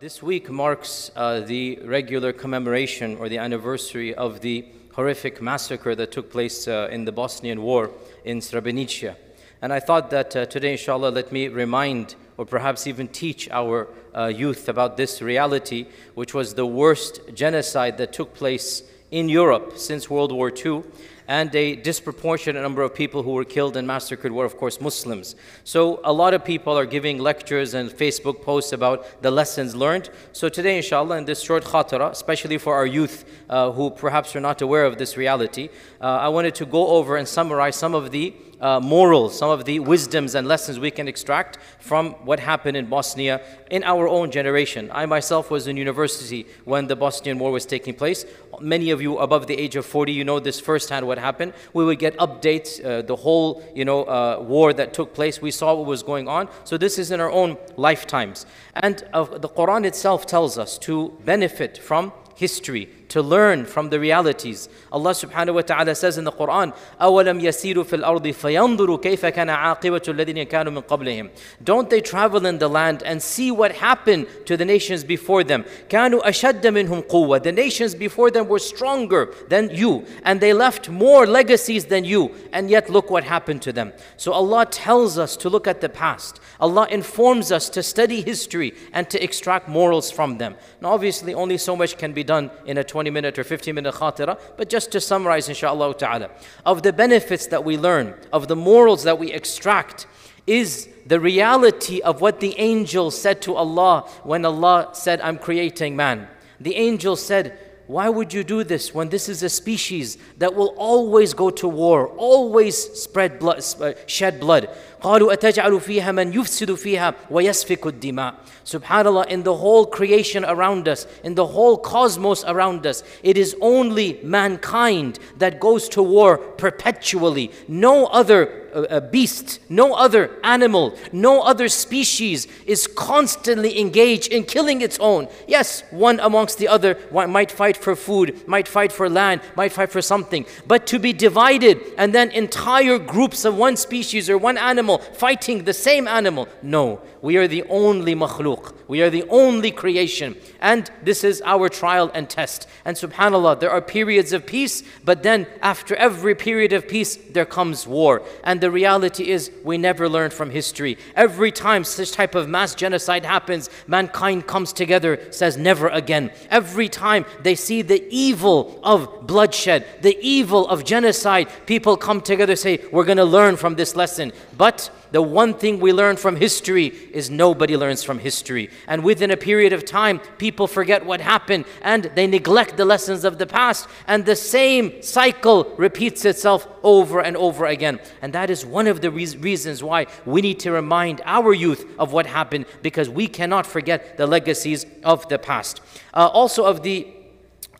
This week marks uh, the regular commemoration or the anniversary of the horrific massacre that took place uh, in the Bosnian War in Srebrenica. And I thought that uh, today, inshallah, let me remind or perhaps even teach our uh, youth about this reality, which was the worst genocide that took place in Europe since World War II and a disproportionate number of people who were killed and massacred were, of course, Muslims. So a lot of people are giving lectures and Facebook posts about the lessons learned. So today, inshallah, in this short khatira, especially for our youth uh, who perhaps are not aware of this reality, uh, I wanted to go over and summarize some of the uh, morals, some of the wisdoms and lessons we can extract from what happened in Bosnia in our own generation. I myself was in university when the Bosnian War was taking place. Many of you above the age of 40, you know this firsthand what happened. We would get updates, uh, the whole you know uh, war that took place. We saw what was going on. So this is in our own lifetimes. And uh, the Quran itself tells us to benefit from history, to learn from the realities. Allah subhanahu wa ta'ala says in the Quran, أَوَلَمْ يَسِيرُوا فِي الْأَرْضِ فَيَنْظُرُوا كَيْفَ كَانَ عَاقِبَةُ الَّذِينَ كَانُوا مِنْ قَبْلِهِمْ Don't they travel in the land and see what happened to the nations before them? كَانُوا أَشَدَّ مِنْهُمْ قُوَّةً The nations before them were stronger than you, and they left more legacies than you, and yet look what happened to them. So Allah tells us to look at the past. Allah informs us to study history and to extract morals from them. Now obviously only so much can be done in a 20 minute or 15 minute khatira, but just to summarize, inshaAllah ta'ala, of the benefits that we learn, of the morals that we extract, is the reality of what the angel said to Allah when Allah said, I'm creating man. The angel said, why would you do this when this is a species that will always go to war, always spread blood, shed blood? قالوا أتجعل فيها من يفسد فيها ويسفك الدماء Subhanallah, in the whole creation around us, in the whole cosmos around us, it is only mankind that goes to war perpetually. No other a beast, no other animal, no other species is constantly engaged in killing its own. Yes, one amongst the other might fight for food, might fight for land, might fight for something. But to be divided and then entire groups of one species or one animal fighting the same animal, no. We are the only makhluk. We are the only creation. And this is our trial and test. And subhanAllah, there are periods of peace, but then after every period of peace, there comes war. And the reality is, we never learn from history. Every time such type of mass genocide happens, mankind comes together, says never again. Every time they see the evil of bloodshed, the evil of genocide, people come together, say, We're going to learn from this lesson. But the one thing we learn from history is nobody learns from history. And within a period of time, people forget what happened and they neglect the lessons of the past. And the same cycle repeats itself over and over again. And that is one of the re- reasons why we need to remind our youth of what happened because we cannot forget the legacies of the past. Uh, also, of the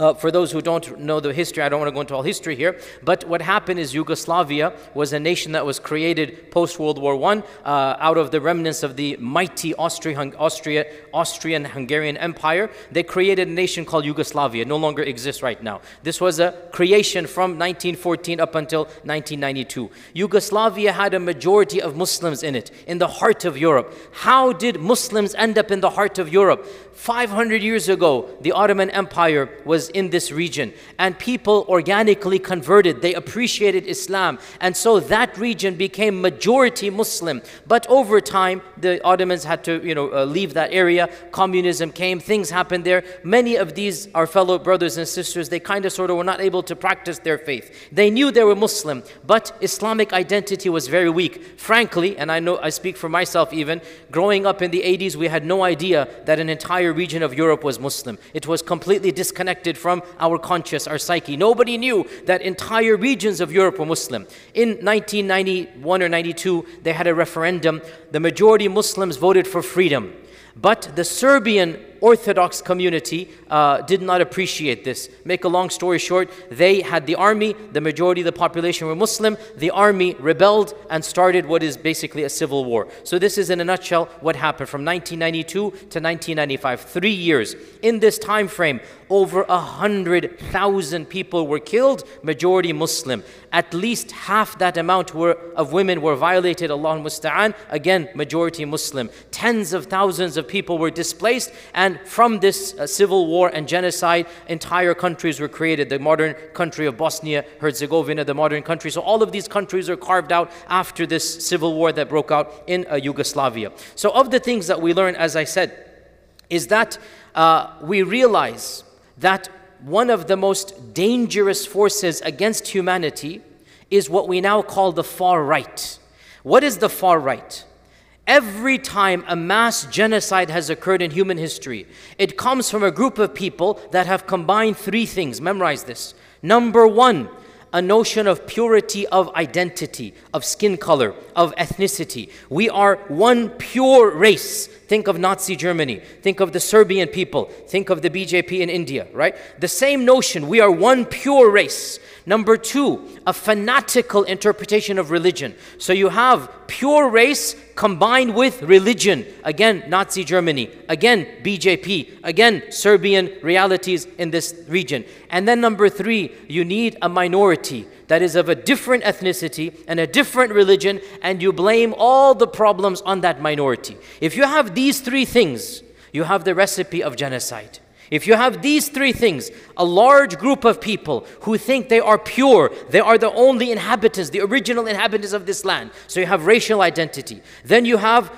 uh, for those who don't know the history, I don't want to go into all history here, but what happened is Yugoslavia was a nation that was created post World War I uh, out of the remnants of the mighty Austria, Austria, Austrian Hungarian Empire. They created a nation called Yugoslavia, no longer exists right now. This was a creation from 1914 up until 1992. Yugoslavia had a majority of Muslims in it, in the heart of Europe. How did Muslims end up in the heart of Europe? 500 years ago, the Ottoman Empire was in this region, and people organically converted. They appreciated Islam, and so that region became majority Muslim. But over time, the Ottomans had to, you know, uh, leave that area. Communism came, things happened there. Many of these, our fellow brothers and sisters, they kind of sort of were not able to practice their faith. They knew they were Muslim, but Islamic identity was very weak. Frankly, and I know I speak for myself even, growing up in the 80s, we had no idea that an entire entire region of Europe was Muslim. It was completely disconnected from our conscious, our psyche. Nobody knew that entire regions of Europe were Muslim. In 1991 or 92, they had a referendum. The majority Muslims voted for freedom. But the Serbian Orthodox community uh, did not appreciate this. Make a long story short, they had the army, the majority of the population were Muslim. The army rebelled and started what is basically a civil war. So, this is in a nutshell what happened from 1992 to 1995, three years. In this time frame, over a hundred thousand people were killed, majority Muslim. At least half that amount were, of women were violated, Allah musta'an, again, majority Muslim. Tens of thousands of people were displaced, and And from this uh, civil war and genocide, entire countries were created. The modern country of Bosnia, Herzegovina, the modern country. So all of these countries are carved out after this civil war that broke out in uh, Yugoslavia. So of the things that we learn, as I said, is that uh, we realize that one of the most dangerous forces against humanity is what we now call the far right. What is the far right? Every time a mass genocide has occurred in human history, it comes from a group of people that have combined three things. Memorize this. Number one, a notion of purity of identity, of skin color, of ethnicity. We are one pure race. Think of Nazi Germany. Think of the Serbian people. Think of the BJP in India, right? The same notion. We are one pure race. Number two, a fanatical interpretation of religion. So you have pure race combined with religion. Again, Nazi Germany. Again, BJP. Again, Serbian realities in this region. And then number three, you need a minority that is of a different ethnicity and a different religion, and you blame all the problems on that minority. If you have these three things, you have the recipe of genocide. If you have these three things, a large group of people who think they are pure, they are the only inhabitants, the original inhabitants of this land. So you have racial identity. Then you have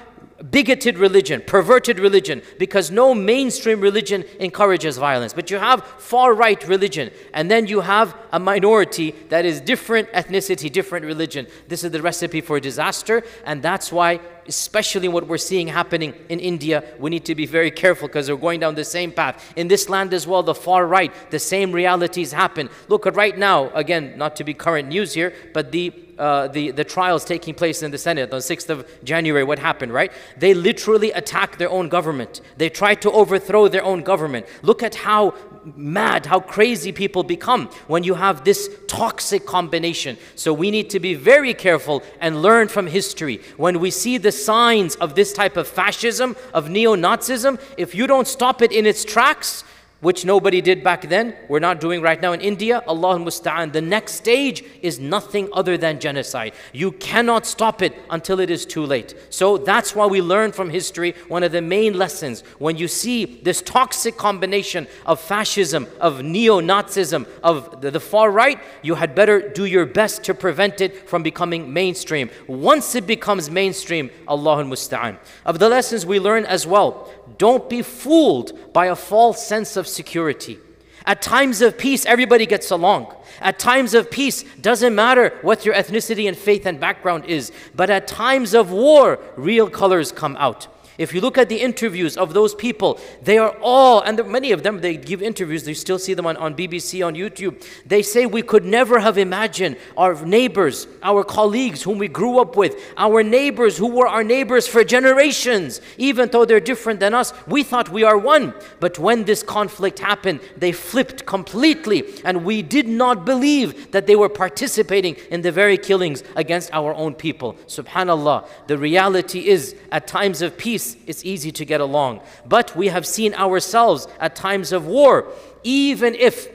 bigoted religion, perverted religion, because no mainstream religion encourages violence. But you have far right religion, and then you have a minority that is different ethnicity, different religion. This is the recipe for disaster, and that's why especially what we're seeing happening in India, we need to be very careful because we're going down the same path. In this land as well, the far right, the same realities happen. Look at right now, again, not to be current news here, but the uh, the, the trials taking place in the Senate on 6th of January, what happened, right? They literally attacked their own government. They tried to overthrow their own government. Look at how mad, how crazy people become when you have this toxic combination. So we need to be very careful and learn from history. When we see the signs of this type of fascism, of neo Nazism, if you don't stop it in its tracks, which nobody did back then, we're not doing right now in India, Allah musta'an. The next stage is nothing other than genocide. You cannot stop it until it is too late. So that's why we learn from history one of the main lessons. When you see this toxic combination of fascism, of neo Nazism, of the, the far right, you had better do your best to prevent it from becoming mainstream. Once it becomes mainstream, Allah musta'an. Of the lessons we learn as well, don't be fooled by a false sense of security. At times of peace, everybody gets along. At times of peace, doesn't matter what your ethnicity and faith and background is. But at times of war, real colors come out. If you look at the interviews of those people, they are all, and many of them, they give interviews, you still see them on, on BBC, on YouTube. They say we could never have imagined our neighbors, our colleagues whom we grew up with, our neighbors who were our neighbors for generations, even though they're different than us, we thought we are one. But when this conflict happened, they flipped completely, and we did not believe that they were participating in the very killings against our own people. Subhanallah. The reality is, at times of peace, peace, it's easy to get along. But we have seen ourselves at times of war, even if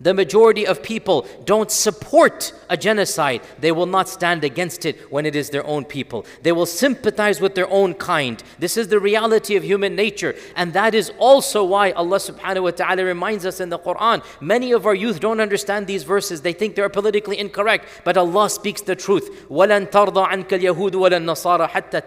the majority of people don't support a genocide. They will not stand against it when it is their own people. They will sympathize with their own kind. This is the reality of human nature. And that is also why Allah subhanahu wa ta'ala reminds us in the Quran. Many of our youth don't understand these verses. They think they're politically incorrect. But Allah speaks the truth. وَلَن تَرْضَى عَنْكَ الْيَهُودُ وَلَا النَّصَارَى حَتَّى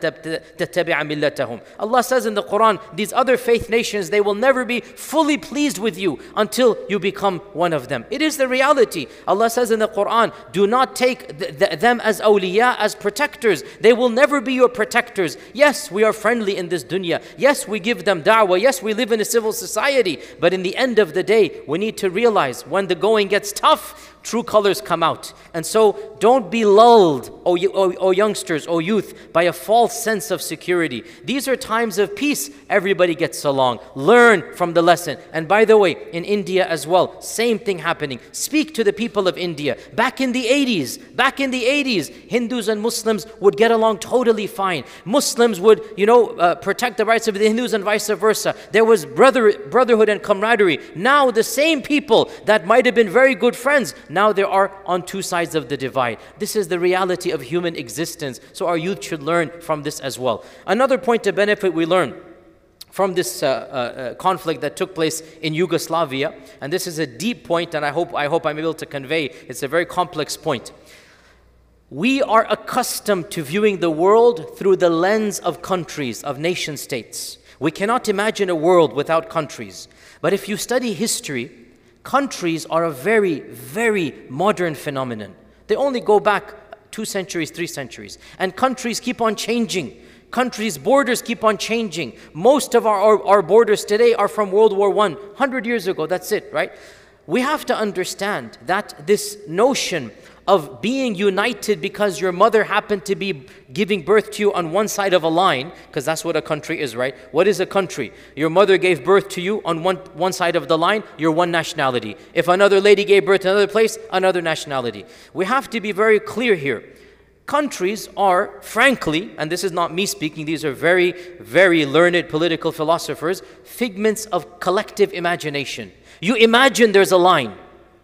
تَتَّبِعَ مِلَّتَهُمْ Allah says in the Quran, these other faith nations, they will never be fully pleased with you until you become one of them. It is the reality. Allah says in the Quran, do not take th- th- them as awliya, as protectors. They will never be your protectors. Yes, we are friendly in this dunya. Yes, we give them da'wah. Yes, we live in a civil society. But in the end of the day, we need to realize when the going gets tough, true colors come out. And so don't be lulled, O, o, o, youngsters, O youth, by a false sense of security. These are times of peace. Everybody gets along. Learn from the lesson. And by the way, in India as well, same thing happening. Speak to the people of India. Back in the 80s, back in the 80s, Hindus and Muslims would get along totally fine. Muslims would, you know, uh, protect the rights of the Hindus and vice versa. There was brother, brotherhood and camaraderie. Now the same people that might have been very good friends, now they are on two sides of the divide. This is the reality of human existence. So our youth should learn from this as well. Another point to benefit we learn from this uh, uh, uh, conflict that took place in Yugoslavia. And this is a deep point, and I hope, I hope I'm able to convey it's a very complex point. We are accustomed to viewing the world through the lens of countries, of nation states. We cannot imagine a world without countries. But if you study history, countries are a very, very modern phenomenon. They only go back two centuries, three centuries. And countries keep on changing. Countries' borders keep on changing. Most of our, our, our borders today are from World War I, 100 years ago, that's it, right? We have to understand that this notion of being united because your mother happened to be giving birth to you on one side of a line, because that's what a country is, right? What is a country? Your mother gave birth to you on one, one side of the line, you're one nationality. If another lady gave birth to another place, another nationality. We have to be very clear here. Countries are, frankly, and this is not me speaking, these are very, very learned political philosophers, figments of collective imagination. You imagine there's a line.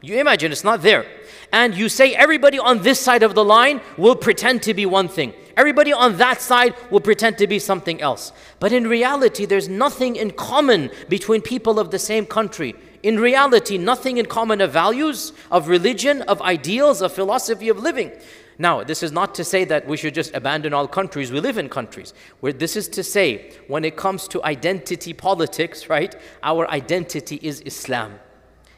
You imagine it's not there and you say everybody on this side of the line will pretend to be one thing. Everybody on that side will pretend to be something else. But in reality, there's nothing in common between people of the same country. In reality, nothing in common of values, of religion, of ideals, of philosophy of living. Now, this is not to say that we should just abandon all countries. We live in countries. Where this is to say, when it comes to identity politics, right, our identity is Islam.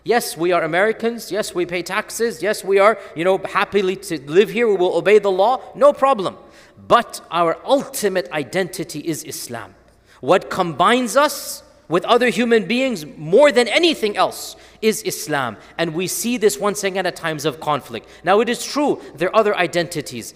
Yes, we are Americans. Yes, we pay taxes. Yes, we are, you know, happily to live here. We will obey the law. No problem. But our ultimate identity is Islam. What combines us with other human beings more than anything else is Islam. And we see this once again at times of conflict. Now, it is true, there are other identities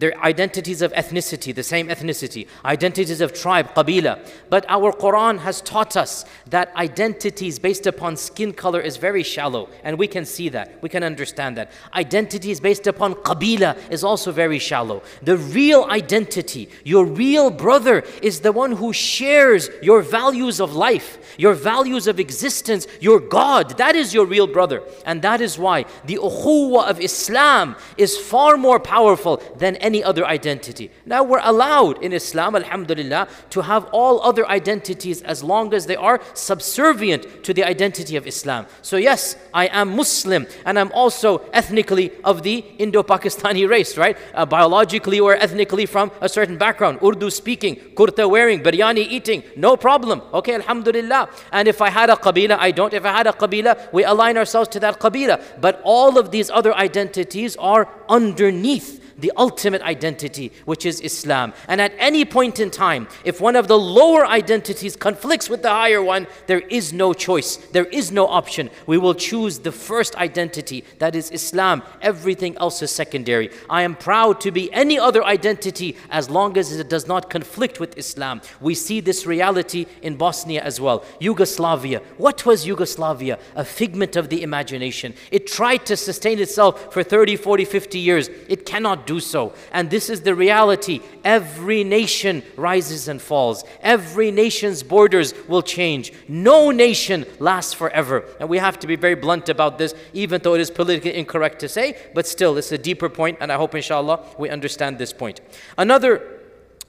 their identities of ethnicity, the same ethnicity, identities of tribe, qabila. But our Quran has taught us that identities based upon skin color is very shallow, and we can see that, we can understand that. Identities based upon qabila is also very shallow. The real identity, your real brother, is the one who shares your values of life, your values of existence, your God. That is your real brother. And that is why the ukhuwah of Islam is far more powerful than any other identity. Now we're allowed in Islam, alhamdulillah, to have all other identities as long as they are subservient to the identity of Islam. So, yes, I am Muslim and I'm also ethnically of the Indo Pakistani race, right? Uh, biologically or ethnically from a certain background. Urdu speaking, kurta wearing, biryani eating, no problem. Okay, alhamdulillah. And if I had a qabila, I don't. If I had a qabila, we align ourselves to that qabila. But all of these other identities are underneath the ultimate identity, which is Islam. And at any point in time, if one of the lower identities conflicts with the higher one, there is no choice, there is no option. We will choose the first identity, that is Islam. Everything else is secondary. I am proud to be any other identity as long as it does not conflict with Islam. We see this reality in Bosnia as well. Yugoslavia. What was Yugoslavia? A figment of the imagination. It tried to sustain itself for 30, 40, 50 years. It cannot do so. And this is the reality. Every nation rises and falls, every nation's borders will change. No nation lasts forever. And we have to be very blunt about this, even though it is politically incorrect to say, but still, it's a deeper point, and I hope, inshallah, we understand this point. Another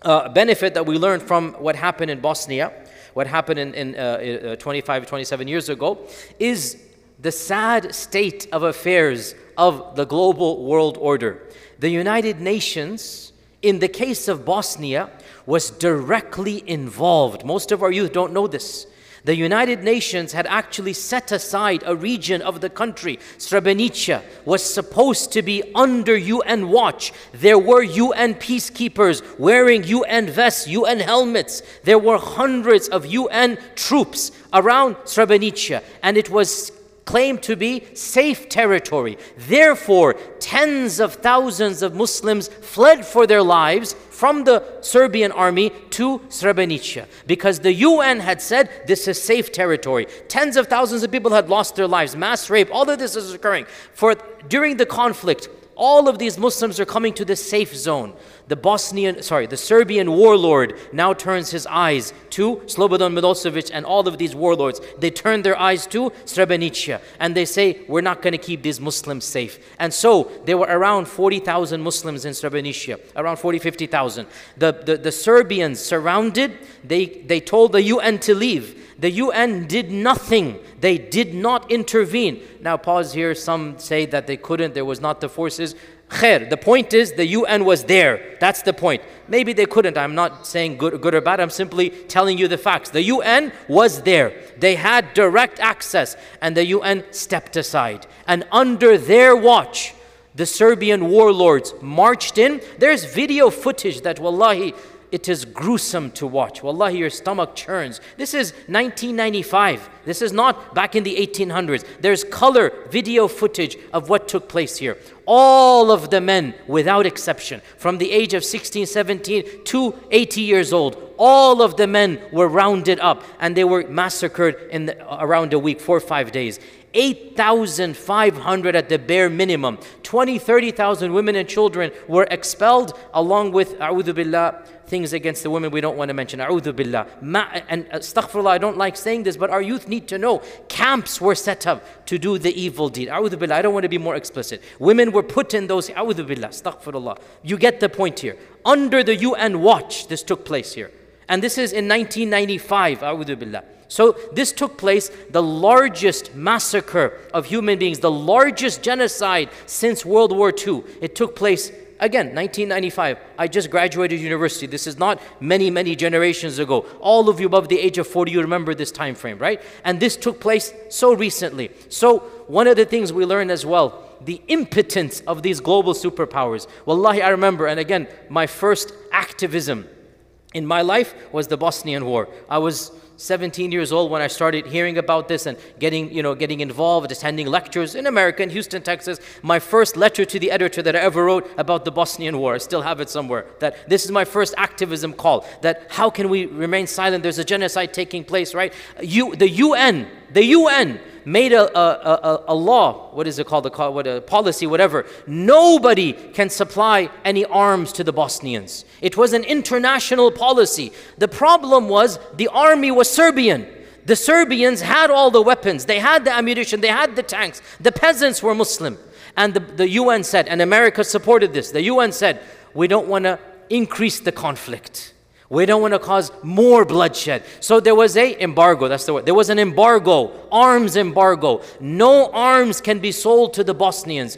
uh, benefit that we learned from what happened in Bosnia, what happened in, in uh, uh 25, 27 years ago, is the sad state of affairs of the global world order. The United Nations, in the case of Bosnia, was directly involved. Most of our youth don't know this. The United Nations had actually set aside a region of the country. Srebrenica was supposed to be under UN watch. There were UN peacekeepers wearing UN vests, UN helmets. There were hundreds of UN troops around Srebrenica, and it was claimed to be safe territory. Therefore, tens of thousands of Muslims fled for their lives from the Serbian army to Srebrenica because the UN had said this is safe territory. Tens of thousands of people had lost their lives, mass rape, all of this is occurring. For during the conflict, All of these Muslims are coming to the safe zone. The Bosnian, sorry, the Serbian warlord now turns his eyes to Slobodan Milosevic and all of these warlords. They turn their eyes to Srebrenica and they say, We're not going to keep these Muslims safe. And so there were around 40,000 Muslims in Srebrenica, around 40, 50,000. The, the, the Serbians surrounded, they, they told the UN to leave. The UN did nothing. They did not intervene. Now, pause here. Some say that they couldn't, there was not the forces. Khair. The point is, the UN was there. That's the point. Maybe they couldn't. I'm not saying good, good or bad. I'm simply telling you the facts. The UN was there. They had direct access, and the UN stepped aside. And under their watch, the Serbian warlords marched in. There's video footage that, wallahi, it is gruesome to watch. Wallahi, your stomach churns. This is 1995. This is not back in the 1800s. There's color video footage of what took place here. All of the men, without exception, from the age of 16, 17 to 80 years old, all of the men were rounded up and they were massacred in the, around a week, four or five days. 8,500 at the bare minimum. 20, 30,000 women and children were expelled along with, a'udhu billah, things against the women we don't want to mention. A'udhu billah. Ma, and uh, astaghfirullah, I don't like saying this, but our youth need to know. Camps were set up to do the evil deed. A'udhu billah, I don't want to be more explicit. Women were put in those, a'udhu billah, astaghfirullah. You get the point here. Under the UN watch, this took place here. And this is in 1995, a'udhu billah. So this took place, the largest massacre of human beings, the largest genocide since World War II. It took place Again, 1995. I just graduated university. This is not many, many generations ago. All of you above the age of 40, you remember this time frame, right? And this took place so recently. So, one of the things we learn as well, the impotence of these global superpowers. Wallahi, I remember, and again, my first activism in my life was the Bosnian War. I was 17 years old when I started hearing about this and getting, you know, getting involved, attending lectures in America, in Houston, Texas. My first letter to the editor that I ever wrote about the Bosnian War, I still have it somewhere, that this is my first activism call, that how can we remain silent? There's a genocide taking place, right? You, the UN, the UN made a, a, a, a law, what is it called, a, what, a policy, whatever. Nobody can supply any arms to the Bosnians. It was an international policy. The problem was the army was Serbian. The Serbians had all the weapons, they had the ammunition, they had the tanks. The peasants were Muslim. And the, the UN said, and America supported this, the UN said, we don't want to increase the conflict. We don't want to cause more bloodshed. So there was a embargo, that's the word. There was an embargo, arms embargo. No arms can be sold to the Bosnians.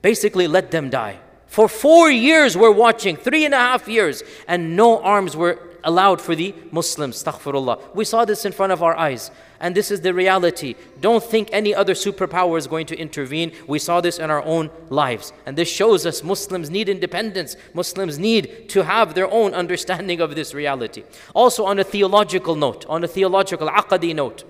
Basically, let them die. For four years, we're watching, three and a half years, and no arms were allowed for the Muslims. Astaghfirullah. We saw this in front of our eyes. And this is the reality. Don't think any other superpower is going to intervene. We saw this in our own lives. And this shows us Muslims need independence. Muslims need to have their own understanding of this reality. Also, on a theological note, on a theological aqadi note,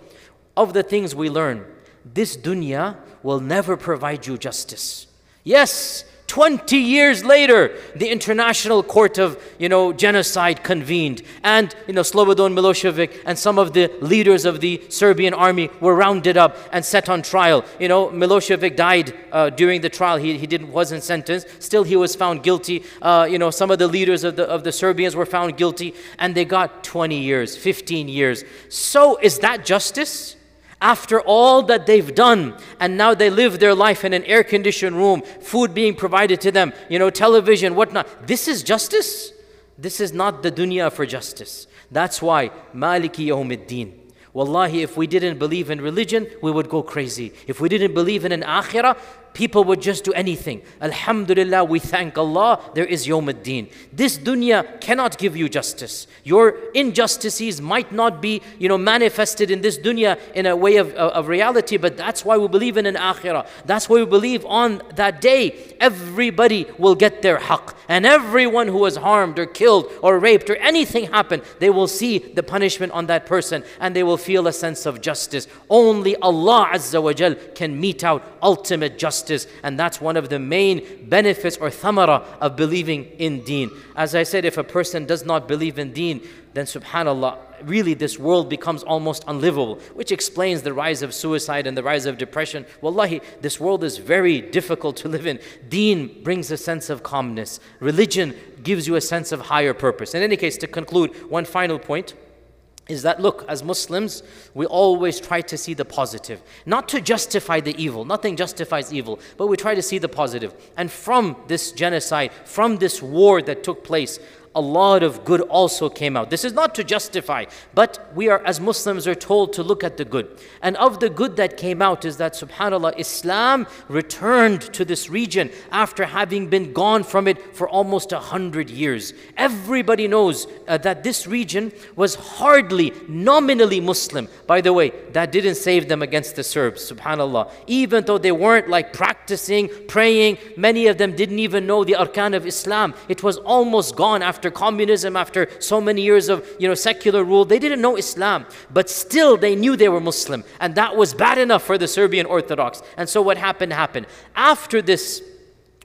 of the things we learn, this dunya will never provide you justice. Yes, 20 years later, the International Court of, you know, Genocide convened. And, you know, Slobodan Milosevic and some of the leaders of the Serbian army were rounded up and set on trial. You know, Milosevic died uh, during the trial. He, he didn't, wasn't sentenced. Still, he was found guilty. Uh, you know, some of the leaders of the, of the Serbians were found guilty. And they got 20 years, 15 years. So is that justice? After all that they've done and now they live their life in an air conditioned room food being provided to them you know television whatnot. This is justice. This is not the dunya for justice. That's why maliki yawmiddin. Wallahi if we didn't believe in religion we would go crazy. If we didn't believe in an akhirah people would just do anything. Alhamdulillah, we thank Allah, there is Yawm ad-Din. This dunya cannot give you justice. Your injustices might not be, you know, manifested in this dunya in a way of, of reality, but that's why we believe in an akhirah. That's why we believe on that day, everybody will get their haqq. And everyone who was harmed or killed or raped or anything happened, they will see the punishment on that person and they will feel a sense of justice. Only Allah Azza wa Jal can mete out ultimate justice justice, and that's one of the main benefits or thamara of believing in deen. As I said, if a person does not believe in deen, then subhanAllah, really this world becomes almost unlivable, which explains the rise of suicide and the rise of depression. Wallahi, this world is very difficult to live in. Deen brings a sense of calmness, religion gives you a sense of higher purpose. In any case, to conclude, one final point is that look, as Muslims, we always try to see the positive, not to justify the evil. Nothing justifies evil, but we try to see the positive. And from this genocide, from this war that took place, a lot of good also came out. This is not to justify, but we are, as Muslims, are told to look at the good. And of the good that came out is that, subhanAllah, Islam returned to this region after having been gone from it for almost a hundred years. Everybody knows uh, that this region was hardly nominally Muslim. By the way, that didn't save them against the Serbs, subhanAllah. Even though they weren't like practicing, praying, many of them didn't even know the arkan of Islam. It was almost gone after after communism, after so many years of you know secular rule, they didn't know Islam, but still they knew they were Muslim, and that was bad enough for the Serbian Orthodox. And so what happened happened. After this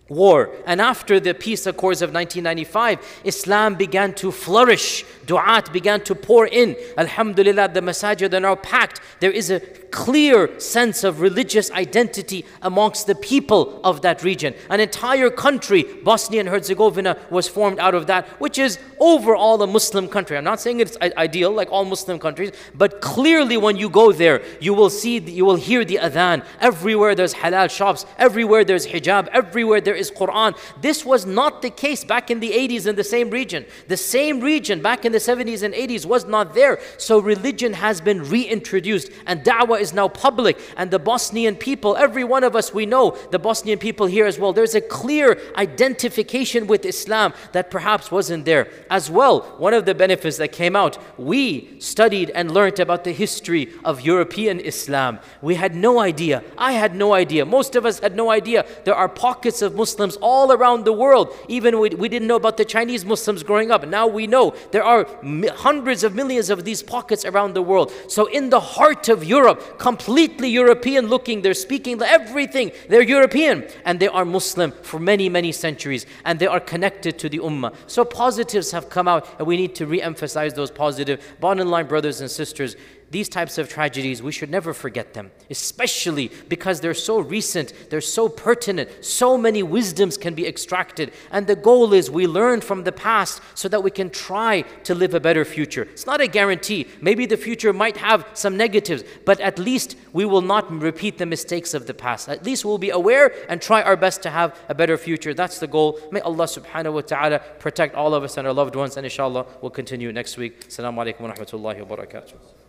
war and after the peace accords of 1995 islam began to flourish. Du'at began to pour in. Alhamdulillah the masajid are now packed. There is a clear sense of religious identity amongst the people of that region. An entire country, Bosnia and Herzegovina, was formed out of that, which is overall a Muslim country. I'm not saying it's ideal like all Muslim countries, but clearly when you go there, you will see, you will hear the adhan. Everywhere there's halal shops, everywhere there's hijab, everywhere there is Quran. This was not the case back in the 80s in the same region. The same region back in the 70s and 80s was not there. So religion has been reintroduced and da'wah is now public, and the Bosnian people, every one of us, we know the Bosnian people here as well. There's a clear identification with Islam that perhaps wasn't there. As well, one of the benefits that came out, we studied and learned about the history of European Islam. We had no idea. I had no idea. Most of us had no idea. There are pockets of Muslims all around the world. Even we, we didn't know about the Chinese Muslims growing up. Now we know there are hundreds of millions of these pockets around the world. So, in the heart of Europe, completely European looking. They're speaking everything. They're European and they are Muslim for many, many centuries and they are connected to the Ummah. So positives have come out and we need to re emphasize those positive. Bottom line, brothers and sisters, these types of tragedies, we should never forget them, especially because they're so recent, they're so pertinent, so many wisdoms can be extracted. And the goal is we learn from the past so that we can try to live a better future. It's not a guarantee. Maybe the future might have some negatives, but at least we will not repeat the mistakes of the past. At least we'll be aware and try our best to have a better future. That's the goal. May Allah subhanahu wa ta'ala protect all of us and our loved ones. And inshallah, we'll continue next week. Assalamu alaikum wa rahmatullahi wa barakatuh.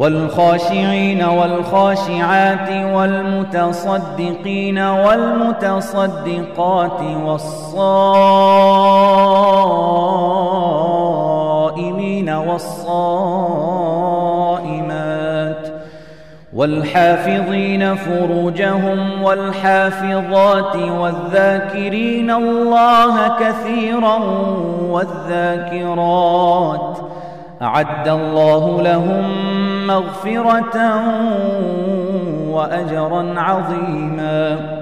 والخاشعين والخاشعات والمتصدقين والمتصدقات والصائمين والصائمات والحافظين فروجهم والحافظات والذاكرين الله كثيرا والذاكرات أعد الله لهم مغفرة وأجرا عظيما.